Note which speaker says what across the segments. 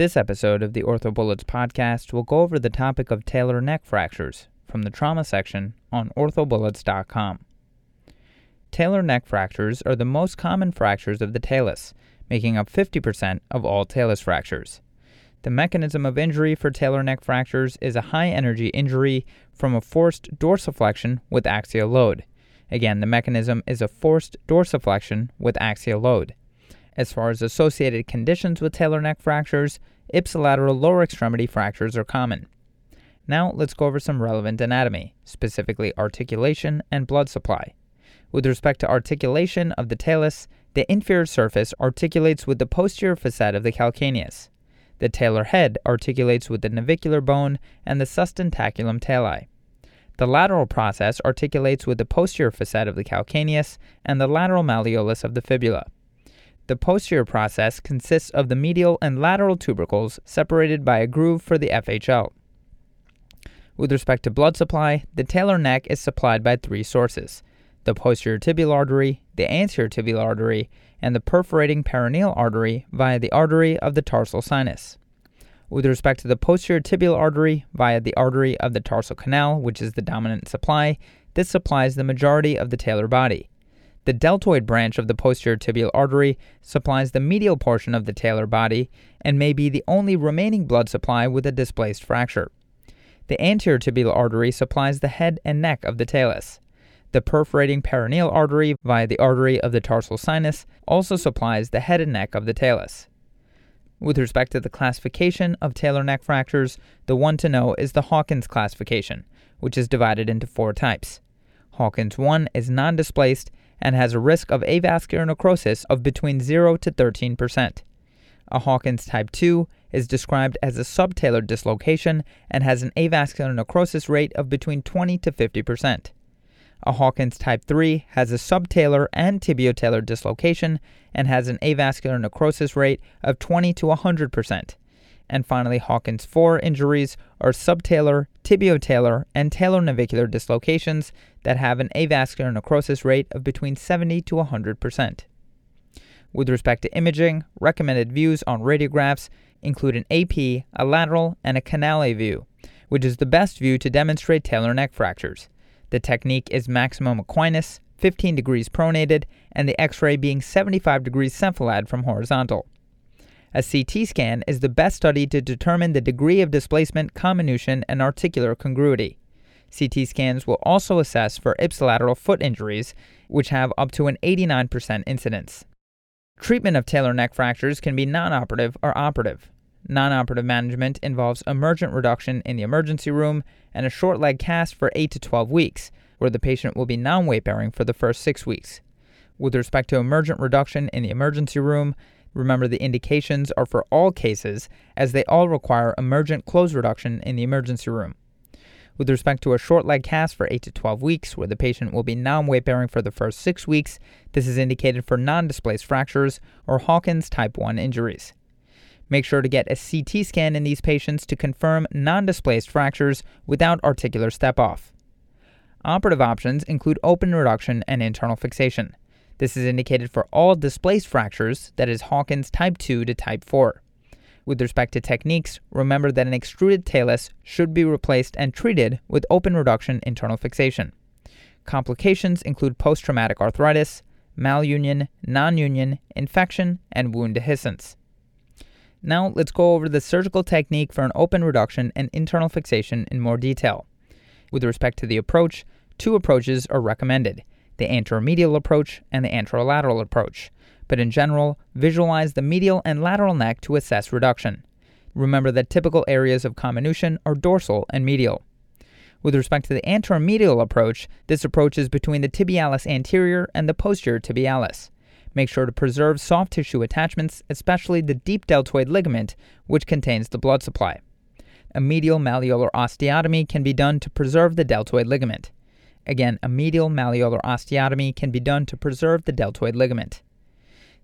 Speaker 1: This episode of the OrthoBullets podcast will go over the topic of talar neck fractures from the trauma section on orthobullets.com. Talar neck fractures are the most common fractures of the talus, making up 50% of all talus fractures. The mechanism of injury for talar neck fractures is a high energy injury from a forced dorsiflexion with axial load. Again, the mechanism is a forced dorsiflexion with axial load. As far as associated conditions with talar neck fractures, ipsilateral lower extremity fractures are common. Now let's go over some relevant anatomy, specifically articulation and blood supply. With respect to articulation of the talus, the inferior surface articulates with the posterior facet of the calcaneus. The talar head articulates with the navicular bone and the sustentaculum tali. The lateral process articulates with the posterior facet of the calcaneus and the lateral malleolus of the fibula. The posterior process consists of the medial and lateral tubercles separated by a groove for the FHL. With respect to blood supply, the talar neck is supplied by three sources the posterior tibial artery, the anterior tibial artery, and the perforating peroneal artery via the artery of the tarsal sinus. With respect to the posterior tibial artery via the artery of the tarsal canal, which is the dominant supply, this supplies the majority of the talar body. The deltoid branch of the posterior tibial artery supplies the medial portion of the talar body and may be the only remaining blood supply with a displaced fracture. The anterior tibial artery supplies the head and neck of the talus. The perforating peroneal artery via the artery of the tarsal sinus also supplies the head and neck of the talus. With respect to the classification of talar neck fractures, the one to know is the Hawkins classification, which is divided into four types. Hawkins 1 is non displaced and has a risk of avascular necrosis of between 0 to 13%. A Hawkins type 2 is described as a subtalar dislocation and has an avascular necrosis rate of between 20 to 50%. A Hawkins type 3 has a subtalar and tibiotalar dislocation and has an avascular necrosis rate of 20 to 100%. And finally, Hawkins 4 injuries are subtalar, tibiotalar, and talar navicular dislocations that have an avascular necrosis rate of between 70 to 100%. With respect to imaging, recommended views on radiographs include an AP, a lateral, and a canale view, which is the best view to demonstrate talar neck fractures. The technique is maximum equinus, 15 degrees pronated, and the x ray being 75 degrees cephalad from horizontal. A CT scan is the best study to determine the degree of displacement, comminution, and articular congruity. CT scans will also assess for ipsilateral foot injuries, which have up to an 89% incidence. Treatment of talar neck fractures can be non operative or operative. Non operative management involves emergent reduction in the emergency room and a short leg cast for 8 to 12 weeks, where the patient will be non weight bearing for the first six weeks. With respect to emergent reduction in the emergency room, remember the indications are for all cases, as they all require emergent close reduction in the emergency room. With respect to a short leg cast for 8 to 12 weeks, where the patient will be non weight bearing for the first six weeks, this is indicated for non displaced fractures or Hawkins type 1 injuries. Make sure to get a CT scan in these patients to confirm non displaced fractures without articular step off. Operative options include open reduction and internal fixation. This is indicated for all displaced fractures, that is Hawkins type 2 to type 4. With respect to techniques, remember that an extruded talus should be replaced and treated with open reduction internal fixation. Complications include post traumatic arthritis, malunion, non union, infection, and wound dehiscence. Now let's go over the surgical technique for an open reduction and internal fixation in more detail. With respect to the approach, two approaches are recommended the anteromedial approach and the anterolateral approach, but in general, visualize the medial and lateral neck to assess reduction. Remember that typical areas of comminution are dorsal and medial. With respect to the anteromedial approach, this approach is between the tibialis anterior and the posterior tibialis. Make sure to preserve soft tissue attachments, especially the deep deltoid ligament, which contains the blood supply. A medial malleolar osteotomy can be done to preserve the deltoid ligament. Again, a medial malleolar osteotomy can be done to preserve the deltoid ligament.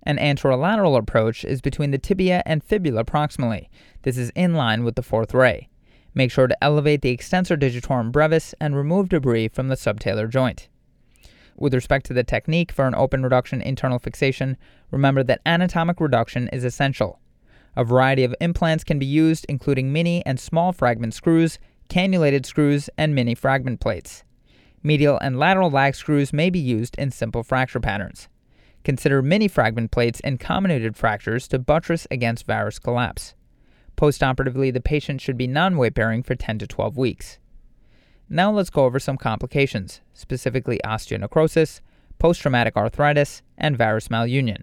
Speaker 1: An anterolateral approach is between the tibia and fibula proximally. This is in line with the fourth ray. Make sure to elevate the extensor digitorum brevis and remove debris from the subtalar joint. With respect to the technique for an open reduction internal fixation, remember that anatomic reduction is essential. A variety of implants can be used, including mini and small fragment screws, cannulated screws, and mini fragment plates. Medial and lateral lag screws may be used in simple fracture patterns. Consider mini fragment plates in comminuted fractures to buttress against varus collapse. Postoperatively, the patient should be non weight bearing for 10 to 12 weeks. Now let's go over some complications, specifically osteonecrosis, post traumatic arthritis, and varus malunion.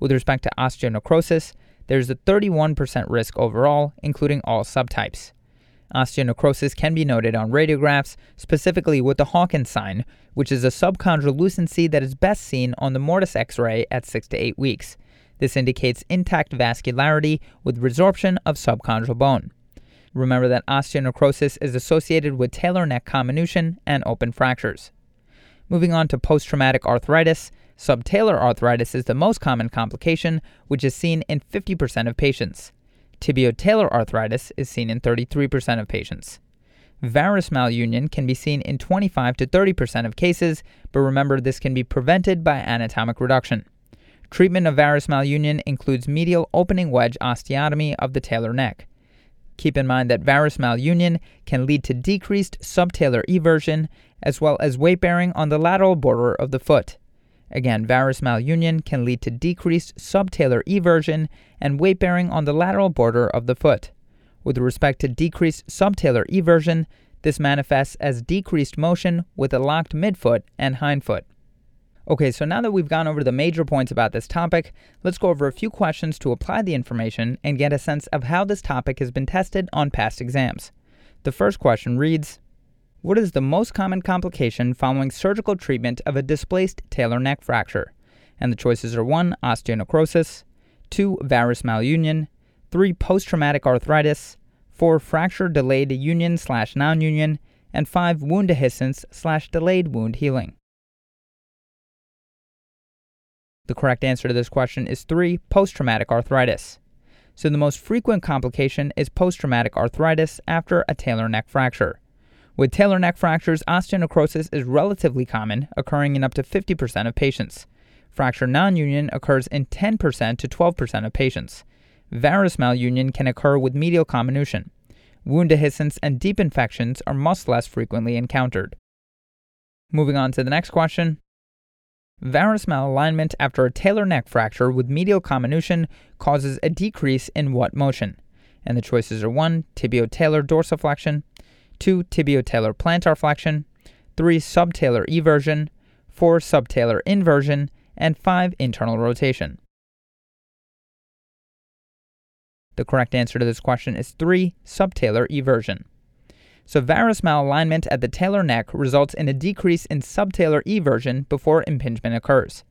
Speaker 1: With respect to osteonecrosis, there's a 31% risk overall, including all subtypes. Osteonecrosis can be noted on radiographs, specifically with the Hawkins sign, which is a subchondral lucency that is best seen on the mortise X ray at 6 to 8 weeks. This indicates intact vascularity with resorption of subchondral bone. Remember that osteonecrosis is associated with talar neck comminution and open fractures. Moving on to post traumatic arthritis, subtalar arthritis is the most common complication, which is seen in 50% of patients. Tibiotalar arthritis is seen in 33% of patients. Varus malunion can be seen in 25 to 30% of cases, but remember this can be prevented by anatomic reduction. Treatment of varus malunion includes medial opening wedge osteotomy of the talar neck. Keep in mind that varus malunion can lead to decreased subtalar eversion as well as weight bearing on the lateral border of the foot. Again, varus malunion can lead to decreased subtalar eversion and weight bearing on the lateral border of the foot. With respect to decreased subtalar eversion, this manifests as decreased motion with a locked midfoot and hindfoot. Okay, so now that we've gone over the major points about this topic, let's go over a few questions to apply the information and get a sense of how this topic has been tested on past exams. The first question reads what is the most common complication following surgical treatment of a displaced talar neck fracture? And the choices are 1. Osteonecrosis, 2. Varus malunion, 3. Post traumatic arthritis, 4. Fracture delayed union slash non union, and 5. Wound dehiscence slash delayed wound healing. The correct answer to this question is 3. Post traumatic arthritis. So, the most frequent complication is post traumatic arthritis after a talar neck fracture. With talar neck fractures, osteonecrosis is relatively common, occurring in up to 50% of patients. Fracture non-union occurs in 10% to 12% of patients. Varus malunion can occur with medial comminution. Wound dehiscence and deep infections are much less frequently encountered. Moving on to the next question. Varus malalignment after a talar neck fracture with medial comminution causes a decrease in what motion? And the choices are 1. Tibiotalar dorsiflexion, 2. Tibiotalar plantar flexion, 3. Subtalar eversion, 4. Subtalar inversion, and 5. Internal rotation. The correct answer to this question is 3. Subtalar eversion. So, varus malalignment at the talar neck results in a decrease in subtalar eversion before impingement occurs.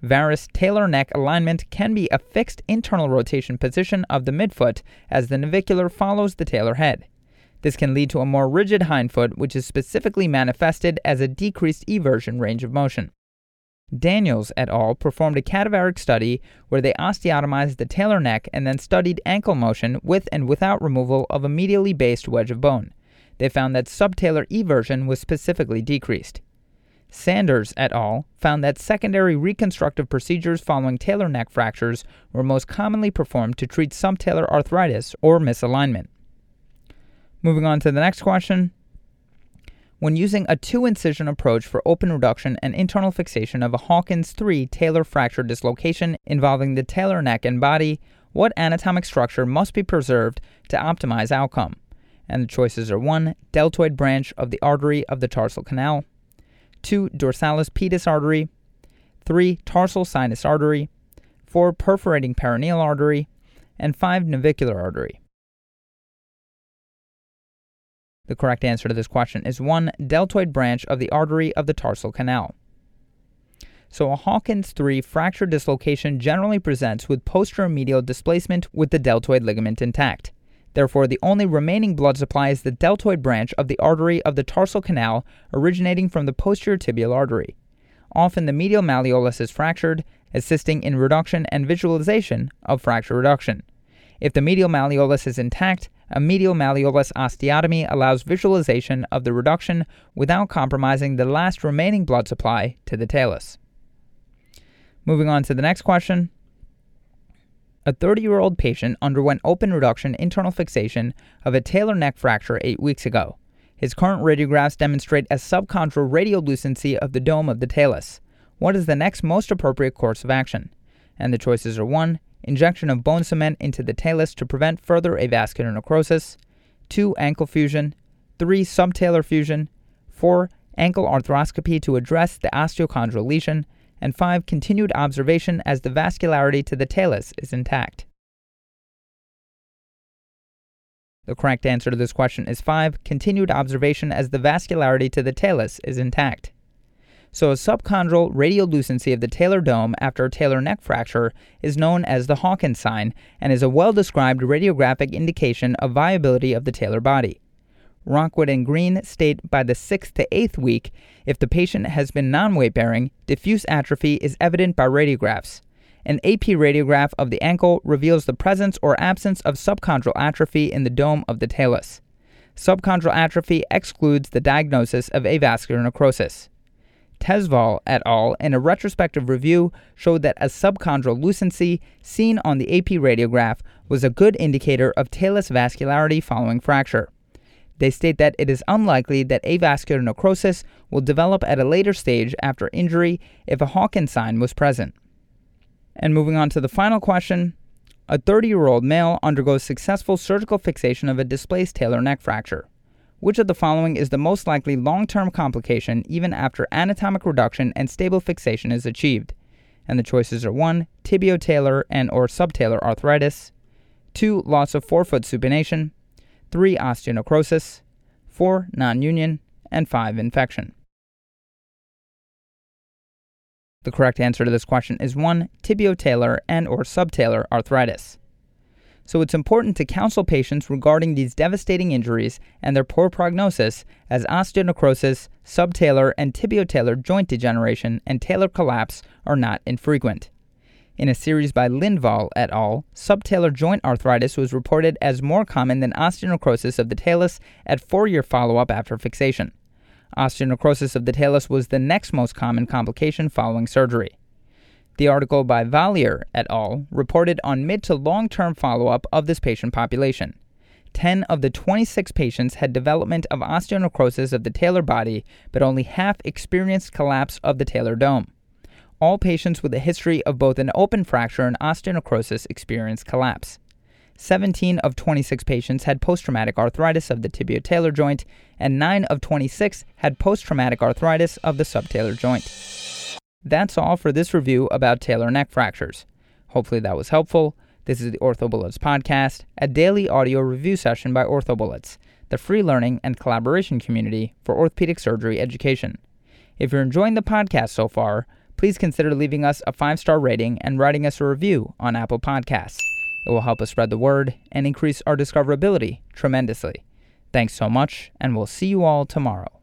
Speaker 1: Varus talar neck alignment can be a fixed internal rotation position of the midfoot as the navicular follows the talar head. This can lead to a more rigid hindfoot, which is specifically manifested as a decreased eversion range of motion. Daniels et al. performed a cadaveric study where they osteotomized the talar neck and then studied ankle motion with and without removal of a medially based wedge of bone. They found that subtalar eversion was specifically decreased. Sanders et al. found that secondary reconstructive procedures following talar neck fractures were most commonly performed to treat subtalar arthritis or misalignment. Moving on to the next question. When using a two incision approach for open reduction and internal fixation of a Hawkins 3 talar fracture dislocation involving the talar neck and body, what anatomic structure must be preserved to optimize outcome? And the choices are 1. Deltoid branch of the artery of the tarsal canal, 2. Dorsalis pedis artery, 3. Tarsal sinus artery, 4. Perforating peroneal artery, and 5. Navicular artery. The correct answer to this question is 1. Deltoid branch of the artery of the tarsal canal. So, a Hawkins 3 fracture dislocation generally presents with posterior medial displacement with the deltoid ligament intact. Therefore, the only remaining blood supply is the deltoid branch of the artery of the tarsal canal originating from the posterior tibial artery. Often, the medial malleolus is fractured, assisting in reduction and visualization of fracture reduction. If the medial malleolus is intact, a medial malleolus osteotomy allows visualization of the reduction without compromising the last remaining blood supply to the talus. Moving on to the next question. A 30 year old patient underwent open reduction internal fixation of a talar neck fracture eight weeks ago. His current radiographs demonstrate a subchondral radiolucency of the dome of the talus. What is the next most appropriate course of action? And the choices are 1. Injection of bone cement into the talus to prevent further avascular necrosis, 2. Ankle fusion, 3. Subtalar fusion, 4. Ankle arthroscopy to address the osteochondral lesion, and 5. Continued observation as the vascularity to the talus is intact. The correct answer to this question is 5. Continued observation as the vascularity to the talus is intact. So, a subchondral radiolucency of the talar dome after a talar neck fracture is known as the Hawkins sign and is a well described radiographic indication of viability of the talar body. Rockwood and Green state by the sixth to eighth week, if the patient has been non weight bearing, diffuse atrophy is evident by radiographs. An AP radiograph of the ankle reveals the presence or absence of subchondral atrophy in the dome of the talus. Subchondral atrophy excludes the diagnosis of avascular necrosis. Tezval et al., in a retrospective review, showed that a subchondral lucency seen on the AP radiograph was a good indicator of talus vascularity following fracture. They state that it is unlikely that avascular necrosis will develop at a later stage after injury if a Hawkins sign was present. And moving on to the final question a 30 year old male undergoes successful surgical fixation of a displaced talar neck fracture. Which of the following is the most likely long term complication even after anatomic reduction and stable fixation is achieved? And the choices are 1. Tibiotalar and or subtalar arthritis, 2. Loss of forefoot supination, 3. Osteonecrosis, 4. Non union, and 5. Infection. The correct answer to this question is 1. Tibiotalar and or subtalar arthritis. So it's important to counsel patients regarding these devastating injuries and their poor prognosis as osteonecrosis, subtalar and tibiotalar joint degeneration and talar collapse are not infrequent. In a series by Lindvall et al., subtalar joint arthritis was reported as more common than osteonecrosis of the talus at four year follow up after fixation. Osteonecrosis of the talus was the next most common complication following surgery. The article by Vallier et al. reported on mid to long term follow up of this patient population. 10 of the 26 patients had development of osteonecrosis of the talar body, but only half experienced collapse of the talar dome all patients with a history of both an open fracture and osteonecrosis experienced collapse. 17 of 26 patients had post traumatic arthritis of the tibiotalar joint, and 9 of 26 had post traumatic arthritis of the subtalar joint. That's all for this review about talar neck fractures. Hopefully that was helpful. This is the OrthoBullets podcast, a daily audio review session by OrthoBullets, the free learning and collaboration community for orthopedic surgery education. If you're enjoying the podcast so far, please consider leaving us a five star rating and writing us a review on Apple Podcasts. It will help us spread the word and increase our discoverability tremendously. Thanks so much, and we'll see you all tomorrow.